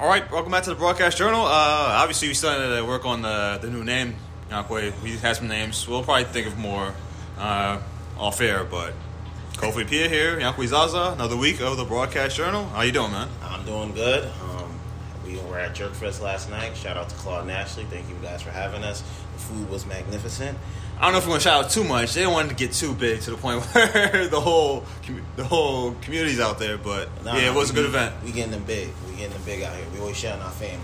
All right, welcome back to the Broadcast Journal. Uh, obviously, we still had to work on the, the new name. Yankwe, we had some names. We'll probably think of more uh, off air, but Kofi Pia here, Yankwe Zaza, another week of the Broadcast Journal. How you doing, man? I'm doing good. Um, we were at Jerkfest last night. Shout out to Claude Nashley. Thank you guys for having us. The food was magnificent. I don't know if we're gonna shout out too much. They don't want to get too big to the point where the whole the whole community's out there. But Nah, yeah, it was a we- good event. We getting them big. We getting them big out here. We always shouting our family.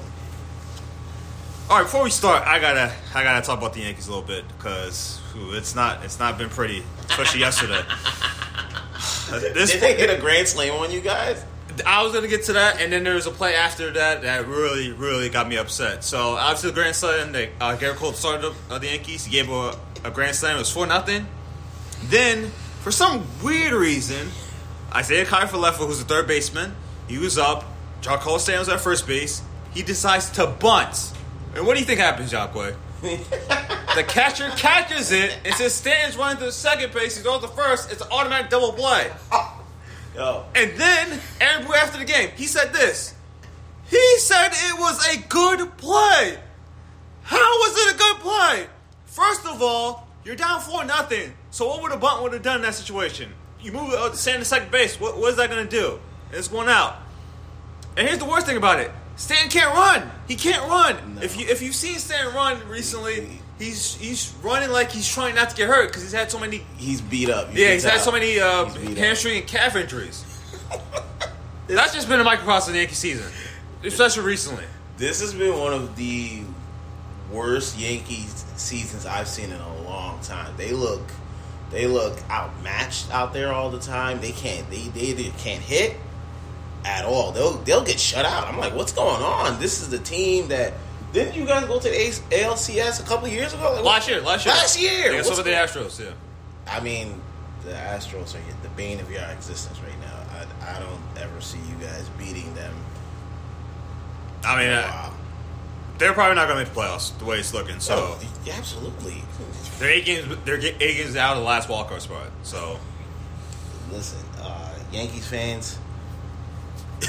All right, before we start, I gotta I gotta talk about the Yankees a little bit because it's not it's not been pretty, especially yesterday. this Did they hit a grand slam on you guys? I was gonna get to that, and then there was a play after that that really really got me upset. So obviously the grand slam that uh, Gerrit Cole started uh, the Yankees. He gave a, a grand slam. It was four nothing. Then for some weird reason, Isaiah Kiner-Falefa, who's the third baseman, he was up. Giancarlo Stanton was at first base. He decides to bunt. And what do you think happens, Jacque? the catcher catches it and says Stanton's running to the second base. He's on to first. It's an automatic double play. Yo, And then Aaron Boone after the game, he said this. He said it was a good play. How was it a good play? First of all, you're down four nothing. So what would a bunt would have done in that situation? You move uh, Stanton to second base. What, what is that going to do? It's going out. And here's the worst thing about it: Stan can't run. He can't run. No. If you if you've seen Stan run recently, he's he's running like he's trying not to get hurt because he's had so many he's beat up. You yeah, he's had so many uh, beat up. hamstring and calf injuries. That's just been a microcosm of the Yankee season, especially recently. This has been one of the worst Yankees seasons I've seen in a long time. They look, they look outmatched out there all the time. They can't, they they either can't hit at all. They'll they'll get shut out. I'm like, what's going on? This is the team that didn't you guys go to the ALCS a couple years ago? Like, Last year, last year, Last year. Yeah, of the Astros. Yeah, I mean, the Astros are the bane of your existence right now. I, I don't ever see you guys beating them. I mean, Wow. they're probably not going to make the playoffs the way it's looking. So Oh, yeah, absolutely. they're eight games. They're eight games out of the last wildcard spot. So Listen, uh, Yankees fans.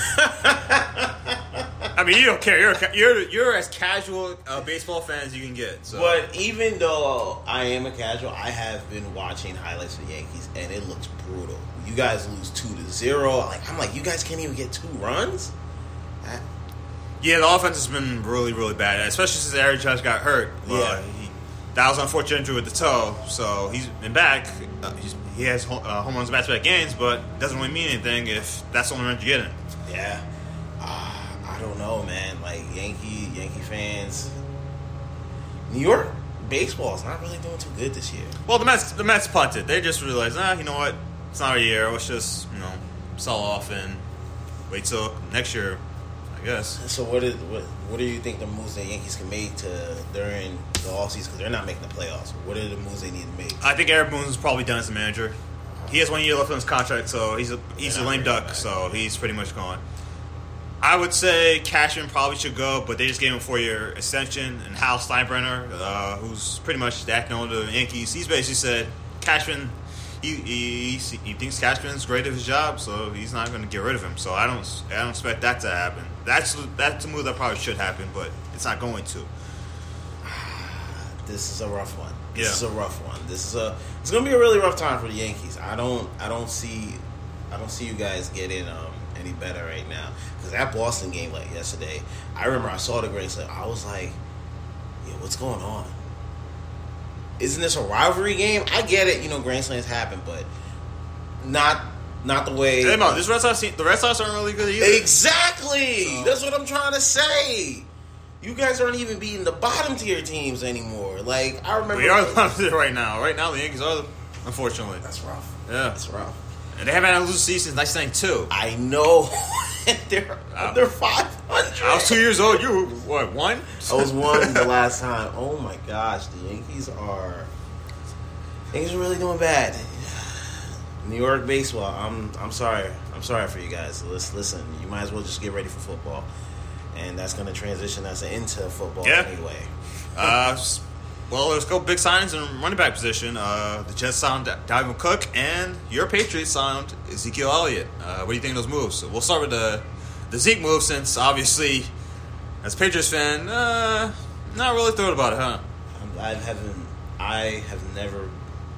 I mean, you don't care. You're a you're you're as casual a baseball fan as you can get. So But even though I am a casual, I have been watching highlights of the Yankees, and it looks brutal. You guys lose two to zero. Like I'm like, you guys can't even get two runs. I- Yeah, the offense has been really, really bad, especially since Aaron Judge got hurt. Uh, Yeah. he, that was unfortunate injury with the toe, so he's been back. Uh, he's, he has uh, home runs back-to-back games, but doesn't really mean anything if that's the only run you're getting. Yeah, uh, I don't know, man. Like Yankee Yankee fans, New York baseball is not really doing too good this year. Well, the Mets, the Mets punted. They just realized, ah, you know what? It's not a year. Let's just, you know, sell off and wait till next year, I guess. So what is what what do you think the moves the Yankees can make to during the offseason because they're not making the playoffs? What are the moves they need to make? I think Aaron Boone's probably done as a manager. He has one year left on his contract, so he's a he's a lame duck. So he's pretty much gone. I would say Cashman probably should go, but they just gave him a four year extension. And Hal Steinbrenner, uh, who's pretty much the acting owner of the Yankees, he's basically said Cashman. He, he, he thinks Cashman's great at his job, so he's not going to get rid of him. So I don't I don't expect that to happen. That's that's a move that probably should happen, but it's not going to. This is a rough one. This Yeah. is a rough one. This is a it's gonna be a really rough time for the Yankees. I don't I don't see I don't see you guys getting um any better right now because that Boston game like yesterday. I remember I saw the Grand Slam. I was like, yeah, what's going on? Isn't this a rivalry game? I get it, you know, Grand Slams happen, but not not the way. Hey, no, this Red Sox the Red Sox aren't really good either. Exactly. So- That's what I'm trying to say. You guys aren't even beating the bottom tier teams anymore. Like I remember. We are the bottom tier right now. Right now, the Yankees are, the, unfortunately. That's rough. Yeah, That's rough. and they haven't had a losing season since 1992. I know. they're Wow. under 500. I was two years old. You were what one? I was one the last time. Oh my gosh, the Yankees are. Yankees are really doing bad. New York baseball. I'm. I'm sorry. I'm sorry for you guys. Listen, listen. You might as well just get ready for football, and that's going to transition us into football Yeah. anyway. Uh, well, there's a couple big signings in running back position. Uh, the Jets signed Dalvin Cook, and your Patriots signed Ezekiel Elliott. Uh, what do you think of those moves? So we'll start with the the Zeke move, since obviously as a Patriots fan, uh, not really thrilled about it, huh? I'm- I haven't. I have never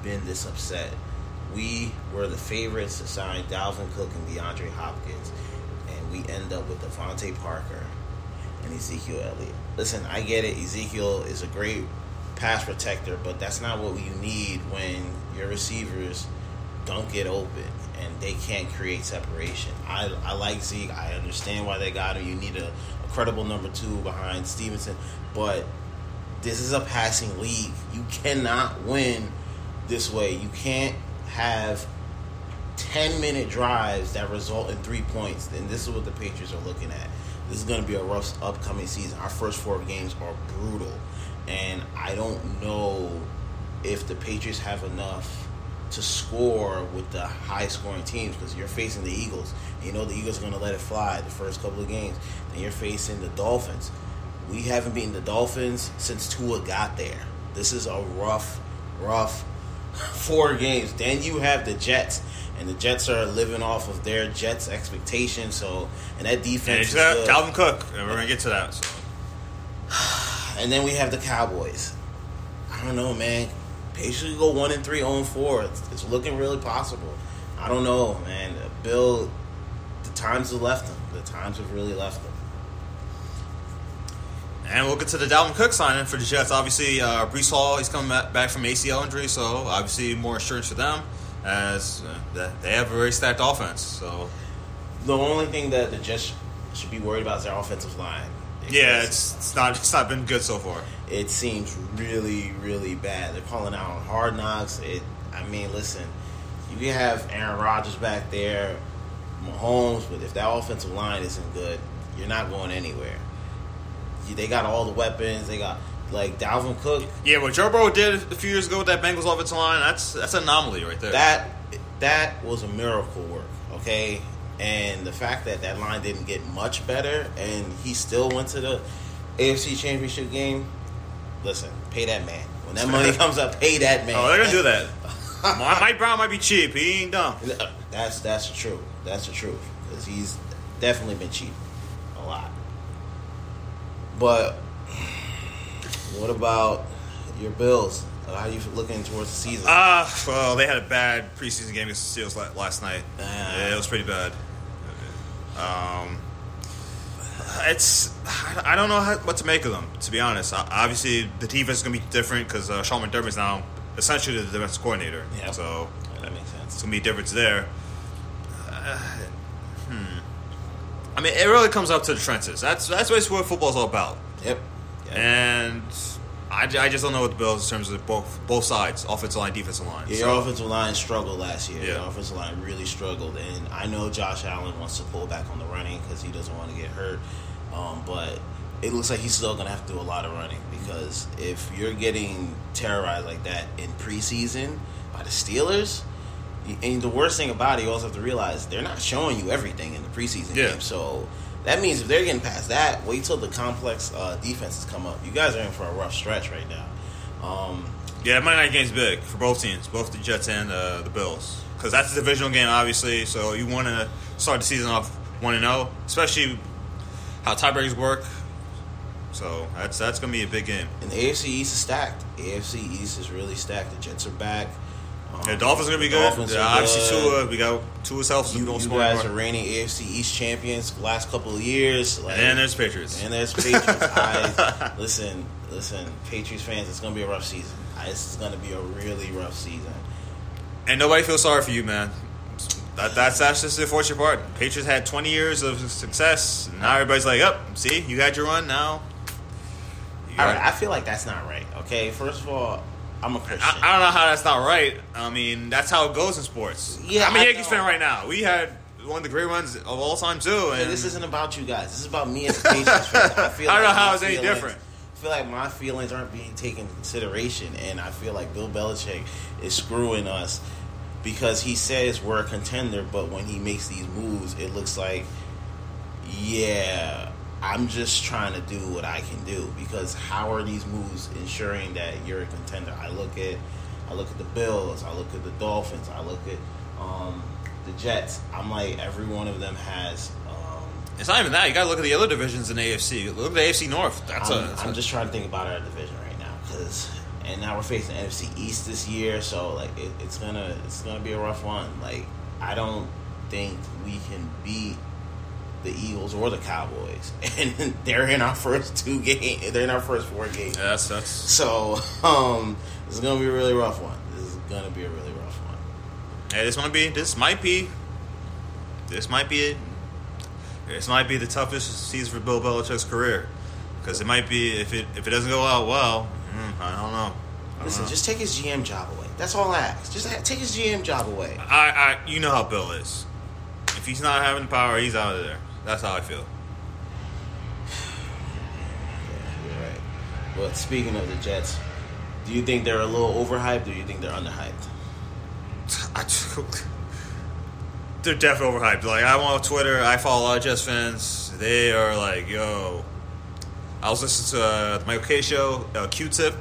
been this upset. We were the favorites to sign Dalvin Cook and DeAndre Hopkins, and we end up with DeVante Parker and Ezekiel Elliott. Listen, I get it. Ezekiel is a great pass protector, but that's not what you need when your receivers don't get open and they can't create separation. I, I like Zeke. I understand why they got him. You need a, a credible number two behind Stevenson, but this is a passing league. You cannot win this way. You can't have 10 minute drives that result in three points. And this is what the Patriots are looking at. This is going to be a rough upcoming season. Our first four games are brutal. And I don't know if the Patriots have enough to score with the high scoring teams because you're facing the Eagles. You know the Eagles are going to let it fly the first couple of games. Then you're facing the Dolphins. We haven't beaten the Dolphins since Tua got there. This is a rough, rough four games. Then you have the Jets, and the Jets are living off of their Jets' expectations. So, and that defense it's uh, is. Dalvin Cook, and we're gonna get to that. So. And then we have the Cowboys. I don't know, man. Patriots go one and three, oh on four. It's, it's looking really possible. I don't know, man. Bill, the times have left him. The times have really left him. And we'll get to the Dalvin Cook signing for the Jets. Obviously, uh, Breece Hall, he's coming back from ACL injury, so obviously more insurance for them as uh, they have a very stacked offense. So The only thing that the Jets should be worried about is their offensive line. yeah, it's it's not it's not been good so far. it seems really, really bad. They're calling out on hard knocks. It. I mean, listen, you have Aaron Rodgers back there, Mahomes, but if that offensive line isn't good, you're not going anywhere. They got all the weapons. They got like Dalvin Cook. Yeah, what Joe Burrow did a few years ago with that Bengals offensive line, that's that's an anomaly right there. That that was a miracle work. Okay. And the fact that that line didn't get much better, and he still went to the AFC Championship game. Listen, pay that man. When that money comes up, pay that man. oh, they're gonna do that. Mike Brown might be cheap. He ain't dumb. That's that's the truth. That's the truth because he's definitely been cheap, a lot. But what about your Bills? How are you looking towards the season? Ah, well, they had a bad preseason game against the Steelers last night. Ah. Yeah, it was pretty bad. Um, it's I don't know how, what to make of them. To be honest, obviously the defense is gonna be different because uh, Sean McDermott's now essentially the defense coordinator. Yeah. So that makes sense. it's gonna be a difference there. Uh, hmm. I mean, it really comes up to the trenches. That's that's basically what football's all about. Yep. Yep. And I, I just don't know what the Bills in terms of both both sides, offensive line, defensive line. Yeah, So- your offensive line struggled last year. Yeah. Your offensive line really struggled, and I know Josh Allen wants to pull back on the running because he doesn't want to get hurt. Um, but it looks like he's still going to have to do a lot of running because if you're getting terrorized like that in preseason by the Steelers, and the worst thing about it, you also have to realize they're not showing you everything in the preseason Yeah. game. So that means if they're getting past that, wait till the complex uh, defenses come up. You guys are in for a rough stretch right now. Um, Yeah, Monday night game's big for both teams, both the Jets and uh, the Bills, because that's a divisional game, obviously. So you want to start the season off one and zero, especially how tiebreakers work. So that's that's gonna be a big game. And the AFC East is stacked. AFC East is really stacked. The Jets are back. The Dolphins are gonna be good. Dolphins Yeah, obviously, good. Tua, we got Tua's health. You, you guys are reigning AFC East champions last couple of years. Like, and there's Patriots. and there's Patriots. I, listen, listen, Patriots fans. It's gonna be a rough season. I, this is gonna be a really rough season. And nobody feels sorry for you, man. That, that's that's just the unfortunate part. Patriots had 20 years of success. And now everybody's like, "Up, see, you had your run. Now." All I feel like that's not right. Okay, first of all, I'm a Christian. I, I don't know how that's not right. I mean, that's how it goes in sports. Yeah, I'm a I Yankees know. fan right now. We had one of the great runs of all time too. And this isn't about you guys. This is about me as a Patriots fan. I feel I don't like know how it's any different. I feel like my feelings aren't being taken into consideration, and I feel like Bill Belichick is screwing us because he says we're a contender, but when he makes these moves, it looks like, yeah, I'm just trying to do what I can do. Because how are these moves ensuring that you're a contender? I look at, I look at the Bills, I look at the Dolphins, I look at um, the Jets. I'm like every one of them has. Um, It's not even that. You got to look at the other divisions in the AFC. Look at the AFC North. That's I'm, a. That's I'm a- just trying to think about our division right now because, and now we're facing NFC East this year, so like it, it's gonna it's gonna be a rough one. Like I don't think we can beat the Eagles or the Cowboys, and they're in our first two games. They're in our first four games. Yeah, that's that's. So um, this is gonna be a really rough one. This is gonna be a really rough one. Hey, this might be. This might be. This might be it. This might be the toughest season for Bill Belichick's career, because it might be if it if it doesn't go out well. mm, I don't know. I don't Listen, know. just take his GM job away. That's all I ask. Just take his GM job away. I, I, you know how Bill is. If he's not having the power, he's out of there. That's how I feel. Yeah, you're right. But speaking of the Jets, do you think they're a little overhyped or do you think they're underhyped? I, they're definitely overhyped. Like I'm on Twitter, I follow a lot of Jets fans. They are like, "Yo," I was listening to uh, the Michael Kay show, uh, Q-Tip.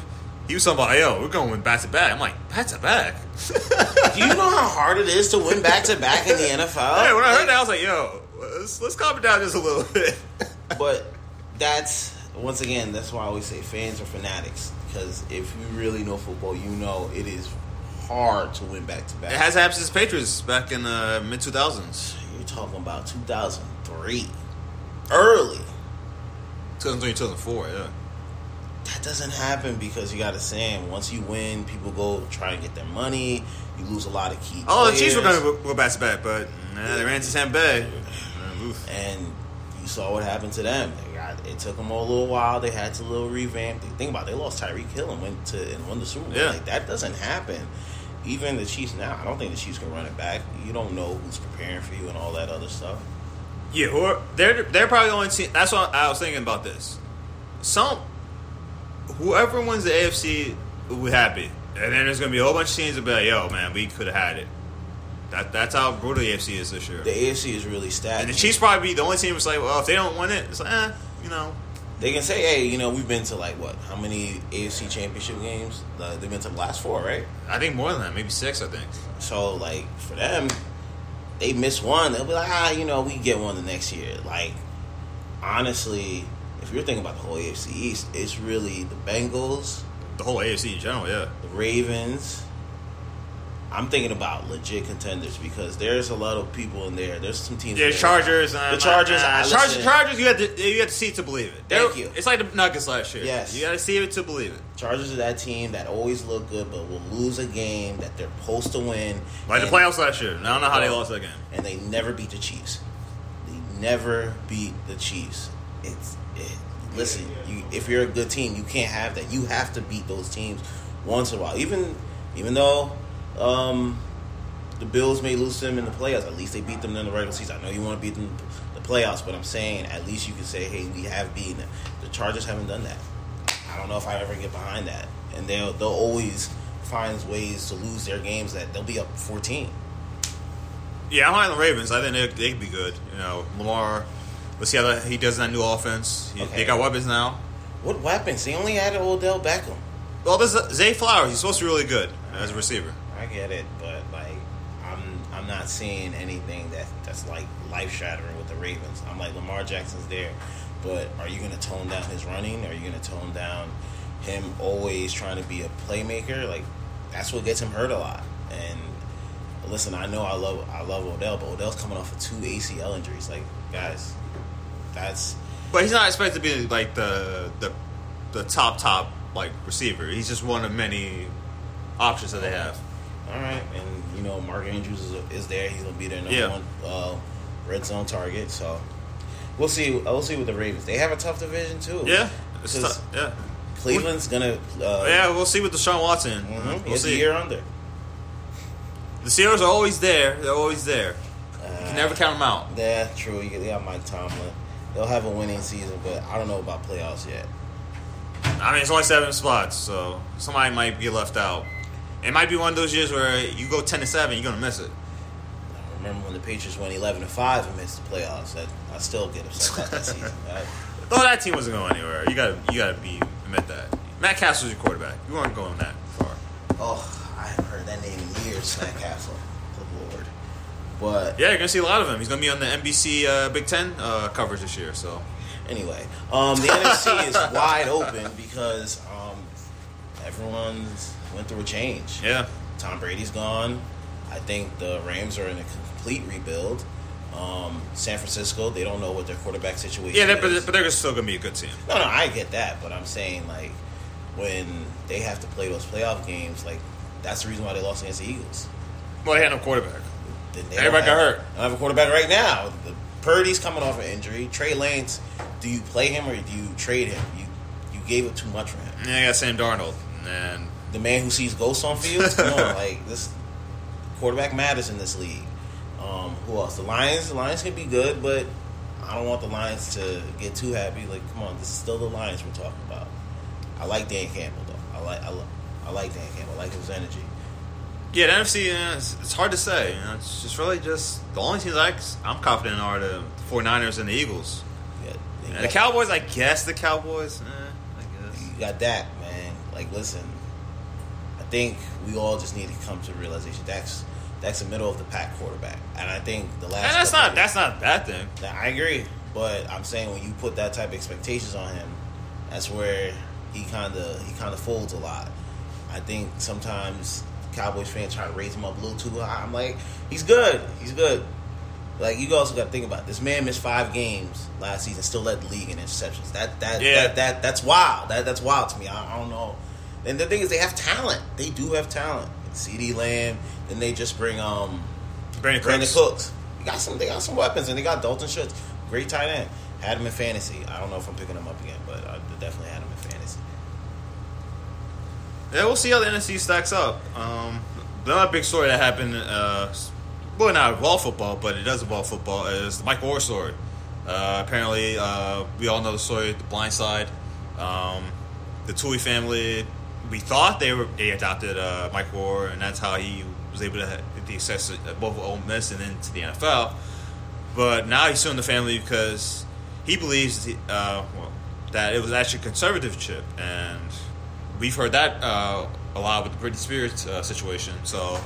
He was talking about, "Yo, we're going back to back." I'm like, "Back to back." Do you know how hard it is to win back to back in the NFL? Hey, when I heard that, I was like, "Yo, let's let's calm it down just a little bit." But that's once again, that's why I always say fans are fanatics. Because if you really know football, you know it is hard to win back to back. it has happened since the Patriots back in the mid 2000s, You're talking about 2003, early. 2003, 2004. Yeah. That doesn't happen because you got to saying once you win, people go try and get their money. You lose a lot of key. Oh, the Chiefs were going to go back to back, but nah, they ran to Tampa Bay. Oof. and you saw what happened to them. They got it took them a little while. They had to little revamp. Think about it, they lost Tyreek Hill and went to and won the Super Bowl. Yeah. Like that doesn't happen. Even the Chiefs now, I don't think the Chiefs can run it back. You don't know who's preparing for you and all that other stuff. Yeah, who are, they're they're probably the only team. That's what I was thinking about this. Some whoever wins the AFC will be happy, and then there's gonna be a whole bunch of teams that be like, "Yo, man, we could have had it." That that's how brutal the AFC is this year. The AFC is really stacked. and the Chiefs probably be the only team that's like, "Well, if they don't win it, it's like, eh, you know." They can say, "Hey, you know, we've been to like what? How many AFC Championship games? Uh, they've been to the last four, right? I think more than that, maybe six. I think. So like for them, they miss one, they'll be like, ah, you know, we get one the next year. Like honestly, if you're thinking about the whole AFC East, it's really the Bengals, The whole AFC in general, yeah. the Ravens. I'm thinking about legit contenders because there's a lot of people in there. There's some teams. Yeah, Chargers. uh, The Chargers. uh, I Chargers. Chargers. You had to. You had to see it to believe it. Thank They're- you. It's like the Nuggets last year. Yes. You got to see it to believe it. Chargers are that team that always look good, but will lose a game that they're supposed to win. Like And- the playoffs last year. I don't know how they lost that game. and they never beat the Chiefs. They never beat the Chiefs. It's it, listen, you, if you're a good team, you can't have that. You have to beat those teams once in a while. Even even though um, the Bills may lose them in the playoffs, at least they beat them in the regular season. I know you want to beat them in the playoffs, but I'm saying at least you can say, hey, we have beaten them. The Chargers haven't done that. I don't know if I ever get behind that, and they'll they'll always find ways to lose their games that they'll be up 14. Yeah, I'm on the Ravens. I think they they could be good. You know, Lamar. Let's see how that, he does in that new offense. He, Okay. They got weapons now. What weapons? They only added Odell Beckham. Well, there's Zay Flowers. He's supposed to be really good as a receiver. I get it, but like, I'm I'm not seeing anything that that's like life shattering with the Ravens. I'm like Lamar Jackson's there, but are you going to tone down his running? Are you going to tone down him always trying to be a playmaker? Like, that's what gets him hurt a lot. And listen, I know I love I love Odell, but Odell's coming off of two ACL injuries. Like, guys, that's But he's not expected to be like the the the top top like receiver. He's just one of many options that they have. All right, and you know Mark Andrews is, is there. He's gonna be their number Yeah. one uh, red zone target. So we'll see. We'll see with the Ravens. They have a tough division too. Yeah, it's tough. yeah, Cleveland's gonna. Uh, yeah. We'll see with Deshaun Watson. mhm, We'll it's a see. year under. The Steelers are always there. They're always there. Uh, You can never count them out. Yeah, true. You, they got Mike Tomlin. They'll have a winning season, but I don't know about playoffs yet. I mean, it's only seven spots, so somebody might be left out. It might be one of those years where you go ten to seven, you're gonna miss it. I remember when the Patriots went eleven to five and missed the playoffs. That, I still get upset about that season. I, Though that team wasn't going anywhere. You gotta, you gotta be admit that. Matt Cassel's your quarterback. You weren't going that far. oh, I haven't heard that name in years. Matt Cassel. Good lord. But Yeah, you're gonna see a lot of him. He's gonna be on the NBC uh, Big Ten uh, coverage this year. So anyway, um, the NFC is wide open because um, everyone's went through a change. yeah, Tom Brady's gone. I think the Rams are in a complete rebuild. Um, San Francisco, they don't know what their quarterback situation yeah, they're, is. but, but they're still gonna be a good team. No, no, I get that, but I'm saying like when they have to play those playoff games, like that's the reason why they lost against the Eagles. Well, they had no quarterback. Everybody got hurt. Don't have a quarterback right now. The, Purdy's coming off an injury. Trey Lance, do you play him or do you trade him? You you gave up too much for him. Yeah, I got Sam Darnold, and The man who sees ghosts on fields. Come on, like this quarterback matters in this league. Um, who else? The Lions. The Lions can be good, but I don't want the Lions to get too happy. Like, come on, this is still the Lions we're talking about. I like Dan Campbell though. I like I, li- I like Dan Campbell. I like his energy. yeah, the NFC. Yeah, it's, it's hard to say. You know, it's just really just the only teams I, I'm confident in are the 49ers and the Eagles. You got, And the Cowboys, I guess the Cowboys. Eh, I guess. you got that man. Like, listen, think we all just need to come to the realization that's Dak's a middle of the pack quarterback, and I think the last. And that's not that's not bad thing. I agree, but I'm saying when you put that type of expectations on him, that's where he kind of he kind of folds a lot. I think sometimes Cowboys fans try to raise him up a little too high. I'm like, he's good, he's good. Like you also got to think about it. this man missed five games last season, still led the league in interceptions. That that Yeah. that, that that's wild. That that's wild to me. I, I don't know. And the thing is, they have talent. They do have talent. CeeDee Lamb. Then they just bring um Brandin Brandin Cooks. Cooks. They got some. They got some weapons, and they got Dalton Schultz, great tight end. Had him in fantasy. I don't know if I'm picking him up again, but I definitely had him in fantasy. Yeah, we'll see how the NFC stacks up. Um, the other big story that happened, uh, well, not involve football, but it does involve football, is the Mike Oher story. Uh, apparently, uh, we all know the story, The Blind Side. Um, the Tuohy family, we thought they were they adopted uh, Mike Oher, and that's how he was able to have the access both Ole Miss and then to the NFL. But now he's suing the family because he believes uh, well, that it was actually conservatorship, and we've heard that uh, a lot with the Britney Spears uh, situation. So,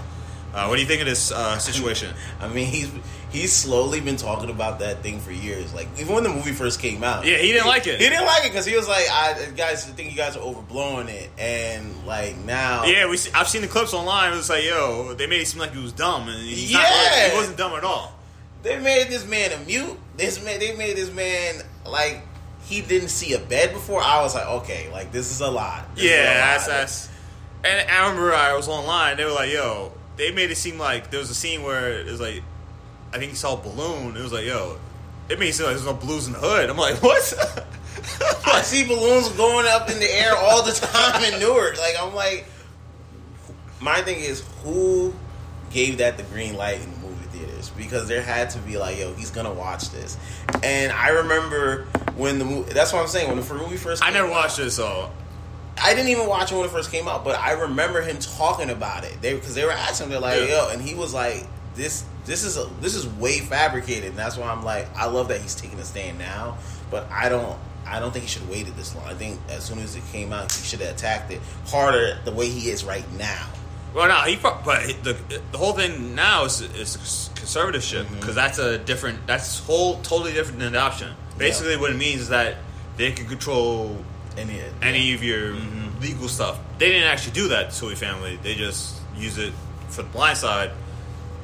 uh, what do you think of this uh, situation? I mean, he's he's slowly been talking about that thing for years. Like even when the movie first came out, Yeah, he didn't like it. He didn't like it because he was like, "I guys I think you guys are overblowing it," and like now, Yeah, we. See, I've seen the clips online. It was like, yo, they made it seem like he was dumb, and he's not. Yeah. He wasn't dumb at all. They made this man a mute. This man, they made this man like he didn't see a bed before. I was like, okay, like this is a lot. This is a Yeah, lot. that's that's. And I remember I was online. They were like, "Yo," they made it seem like there was a scene where it was like, I think he saw a balloon. It was like, "Yo," it made it seem like there's no blues in the hood. I'm like, "What?" I see balloons going up in the air all the time in Newark. Like I'm like, my thing is who gave that the green light in the movie theaters because there had to be like, yo, he's gonna watch this. And I remember when the movie. That's what I'm saying. When the movie first, I never out- watched it, so I didn't even watch it when it first came out, but I remember him talking about it. They because they were asking, they're like, Yeah. "Yo," and he was like, "This, this is a, this is way fabricated." And that's why I'm like, I love that he's taking a stand now, but I don't, I don't think he should have waited this long. I think as soon as it came out, he should have attacked it harder the way he is right now. Well, no, he but the the whole thing now is is conservatorship Mm-hmm. because that's a different that's whole totally different than adoption. Basically, what it means is that they can control And yeah, any of your Mm-hmm. legal stuff. They didn't actually do that to Tuohy family. They just use it for the blind side.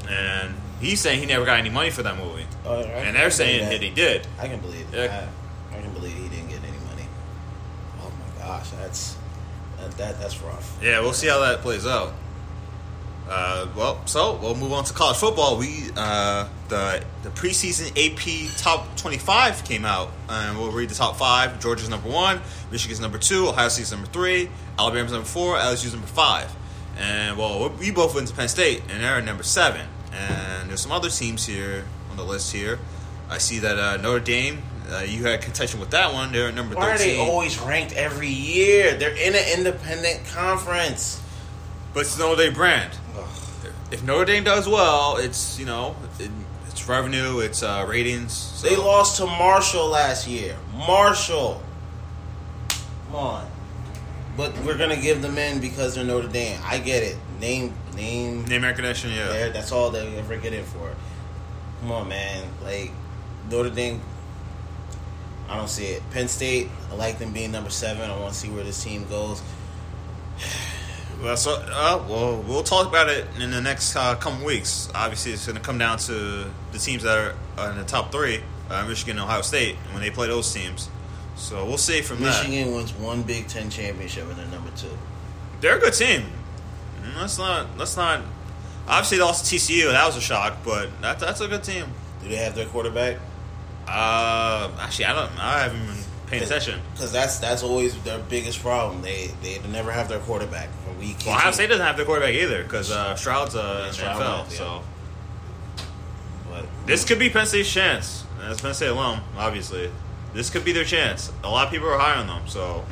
And he's saying he never got any money for that movie. Oh, and they're saying that. that he did. I can believe it. Yeah. I, I can believe he didn't get any money. Oh my gosh, that's that, that that's rough. Yeah, we'll see how that plays out. Uh, well, so we'll move on to college football. We uh, the the preseason AP top twenty five came out, and we'll read the top five. Georgia's number one, Michigan's number two, Ohio State's number three, Alabama's number four, LSU's number five. And well, we both went to Penn State, and they're number seven. And there's some other teams here on the list here. I see that uh, Notre Dame. Uh, you had contention with that one. They're at number Why are thirteen. they always ranked every year? They're in an independent conference. but it's Notre Dame brand. If Notre Dame does well, it's you know it, it's revenue, it's uh, ratings. So. They lost to Marshall last year. Marshall. Come on. But we're gonna give them in because they're Notre Dame. I get it. Name name name recognition, yeah. That's all they ever get in for. Come on, man. Like Notre Dame. I don't see it. Penn State. I like them being number seven. I want to see where this team goes. Well, so, uh, well, we'll talk about it in the next uh, couple weeks. Obviously, it's going to come down to the teams that are in the top three, uh, Michigan and Ohio State, when they play those teams. So we'll see from Michigan that. wins one Big Ten championship and they're number two. They're a good team. Let's not. Let's not. Obviously, they lost to TCU. That was a shock, but that, that's a good team. Do they have their quarterback? Uh, actually, I don't. I haven't been paying attention. Because that's that's always their biggest problem. They they never have their quarterback. We Well, Ohio State doesn't have their quarterback either because uh, Stroud's uh, the Stroud NFL. left, yeah. So But this could be Penn State's chance. As Penn State alum, obviously, this could be their chance. A lot of people are high on them, so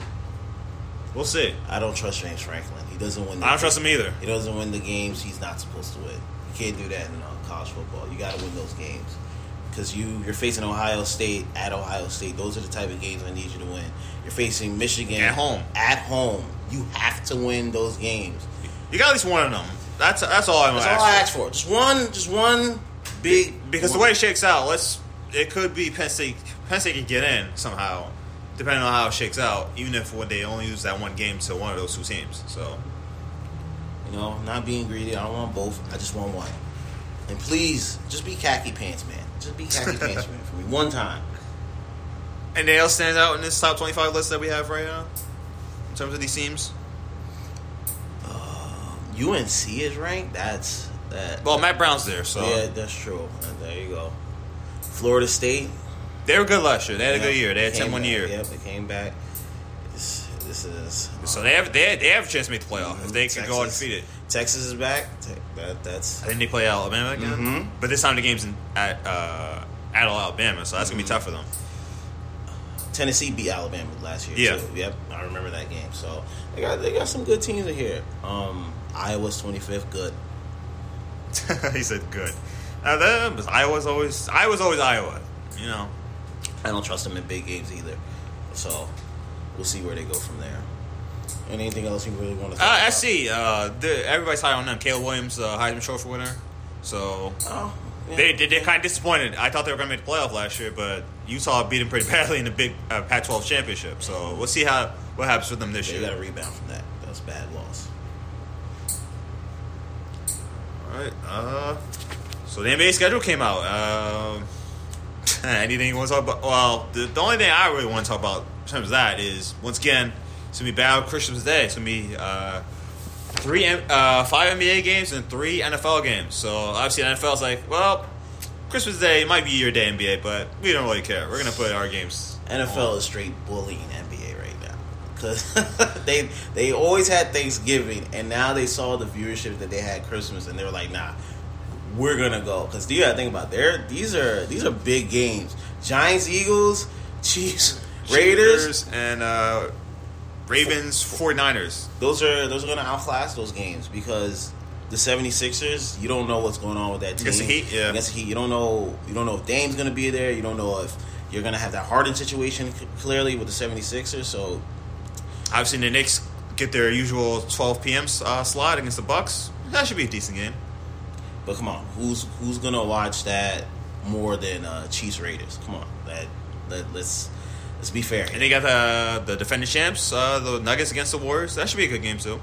we'll see. I don't trust James Franklin. He doesn't win. The I don't trust him either. He doesn't win the games he's not supposed to win. You can't do that in uh, college football. You got to win those games because you you're facing Ohio State at Ohio State. Those are the type of games I need you to win. You're facing Michigan At home. At home, you have to win those games. You got at least one of them. That's that's all I'm That's all I ask ask for. Just one, just one big. for. Because the way it shakes out, let's it could be Penn State. Penn State can get in somehow, depending on how it shakes out. Even if they only use that one game to one of those two teams. So You know, not being greedy. I don't want both. I just want one. And please, just be khaki pants, man. Just be khaki pants, man, for me one time. anything else stands out in this top twenty-five list that we have right now in terms of these teams? Uh, UNC is ranked. That's that. Well, Mack Brown's there, so Yeah, that's true. And there you go. Florida State. they were good last year. They had a good year. They had came 10 one year. Yep, they came back. This, is So they have they have, they have a chance to make the playoff if they go Texas. undefeated. Texas is back. That that's I think they play Alabama again, Mhm. but this time the game's in, at uh, at Alabama, so that's gonna be tough for them. Tennessee beat Alabama last year. Yeah. too. Yep, I remember that game. So they got they got some good teams in here. Um, Iowa's twenty fifth. Good. he said good. Now was Iowa's always Iowa's always Iowa. You know, I don't trust them in big games either. So we'll see where they go from there. Anything else you really want to? uh, about? SC. Uh, the, everybody's high on them. Caleb Williams, uh, Heisman Trophy winner. So Oh, yeah. they they they're kind of disappointed. I thought they were gonna make the playoff last year, but Utah beat them pretty badly in the big uh, Pac-12 championship. So we'll see how what happens with them this They year. got to rebound from that. That was a bad loss. All right. Uh, so the NBA schedule came out. Um, anything you want to talk about? Well, the, the only thing I really want to talk about terms of that is once again, it's gonna be bad Christmas Day. It's gonna be uh, three, uh, five NBA games and three NFL games. So obviously, the NFL's like, well, Christmas Day might be your day, NBA, but we don't really care. We're gonna put our games. NFL is straight bullying NBA right now because they they always had Thanksgiving and now they saw the viewership that they had Christmas and they were like, nah, we're gonna go because do you gotta think about there. These are these are big games. Giants, Eagles, Chiefs, Raiders. And uh, Ravens, 49ers. Those are those are gonna outclass those games because the 76ers, you don't know what's going on with that team. Against the Heat, yeah. Against the Heat, you don't know you don't know if Dame's gonna be there. You don't know if you're gonna have that Harden situation clearly with the 76ers. So Obviously, the Knicks get their usual 12 p.m. Uh, slot against the Bucks. That should be a decent game. But come on, who's who's gonna watch that more than uh, Chiefs Raiders? Come on, that let, let's let's be fair. And they got the the defending champs, uh, the Nuggets against the Warriors. That should be a good game too.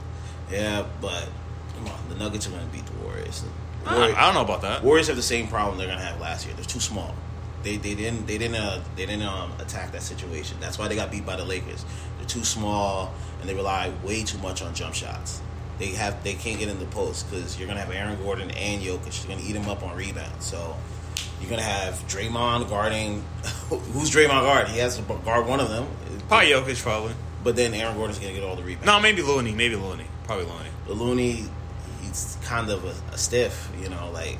yeah, but come on, the Nuggets are gonna beat the Warriors. The I, Warri- I don't know about that. Warriors have the same problem they're gonna have last year. They're too small. They they didn't they didn't uh, they didn't um, attack that situation. That's why they got beat by the Lakers. They're too small and they rely way too much on jump shots. They have they can't get in the post because you're gonna have Aaron Gordon and Jokic. You're gonna eat them up on rebounds. So you're gonna have Draymond guarding. who's Draymond guard? He has to guard one of them. Probably Jokic, probably. But then Aaron Gordon's gonna get all the rebounds. No, maybe Looney. Maybe Looney. Probably Looney. But Looney, he's kind of a, a stiff. You know, like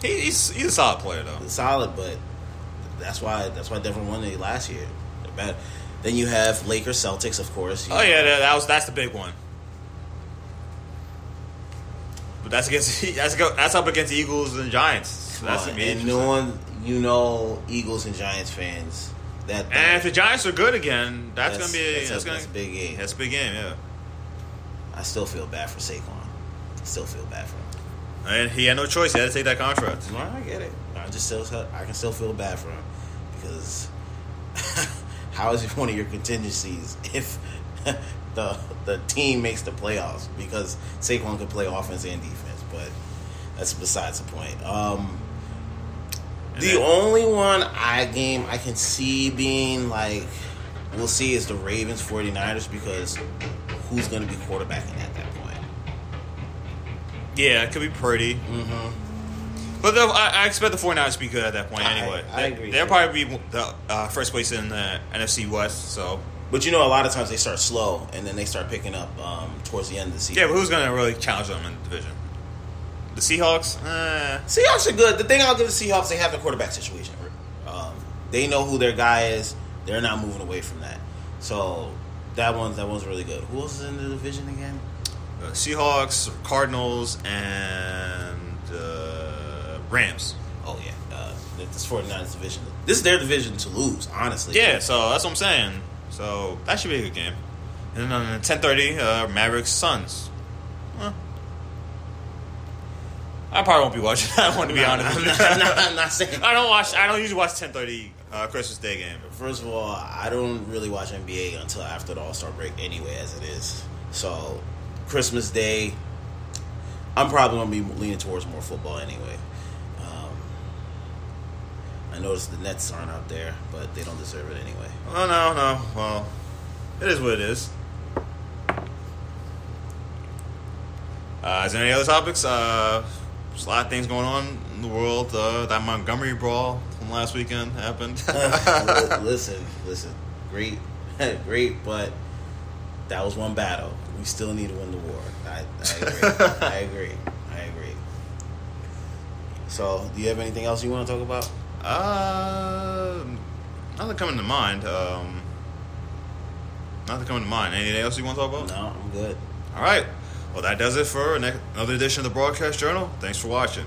He, he's he's a solid player though. He's solid, but that's why that's why Denver won it last year. Bad. Then you have Lakers, Celtics, of course. Oh know. yeah, that, that was that's the big one. But that's against that's go, that's up against the Eagles and Giants. So that's Come gonna on, be and one, you know, Eagles and Giants fans. That, that And if the Giants are good again, that's, That's- gonna be that's that's, a- gonna that's a big game. That's a big game, yeah. I still feel bad for Saquon. I still feel bad for him. And he had no choice. He had to take that contract. No, I get it. I just still I can still feel bad for him because how is it one of your contingencies if the the team makes the playoffs because Saquon can play offense and defense, but that's besides the point. Um, the then- only one I game I can see being like we'll see is the Ravens 49ers because who's going to be quarterbacking at that point? Yeah, it could be pretty. Mm-hmm. But the, I, I expect the 49ers to be good at that point anyway. I They- agree, They'll probably be the uh, first place in the NFC West. So But you know, a lot of times they start slow and then they start picking up um, towards the end of the season. yeah, but who's going to really challenge them in the division? The Seahawks? Eh. Seahawks are good. The thing I'll give the Seahawks, they have the quarterback situation. Um, they know who their guy is. They're not moving away from that. So that one's that one's really good. Who else is in the division again? Uh, Seahawks, Cardinals, and uh, Rams. Oh yeah, uh, this 49ers division. This is their division to lose. Honestly, Yeah, so that's what I'm saying. So that should be a good game. And then on 10:30, uh, Mavericks Suns. Huh. I probably won't be watching that one to be honest. I'm with not, you. I'm not, I'm not saying. I don't watch. I don't usually watch 10:30 uh, Christmas Day game. First of all, I don't really watch NBA until after the All Star break, anyway, as it is. So, Christmas Day, I'm probably gonna be leaning towards more football anyway. Um, I noticed the Nets aren't out there, but they don't deserve it anyway. Oh no, no. Well, it is what it is. Uh, is there any other topics? Uh, there's a lot of things going on in the world. Uh, that Montgomery brawl from last weekend happened. Li- listen, listen, great, great, but that was one battle. We still need to win the war. I, I agree. I agree. I agree. So, do you have anything else you want to talk about? Uh, nothing coming to mind. Um, nothing coming to mind. Anything else you want to talk about? No, I'm good. All right. Well, that does it for another edition of the Broadcast Journal. Thanks for watching.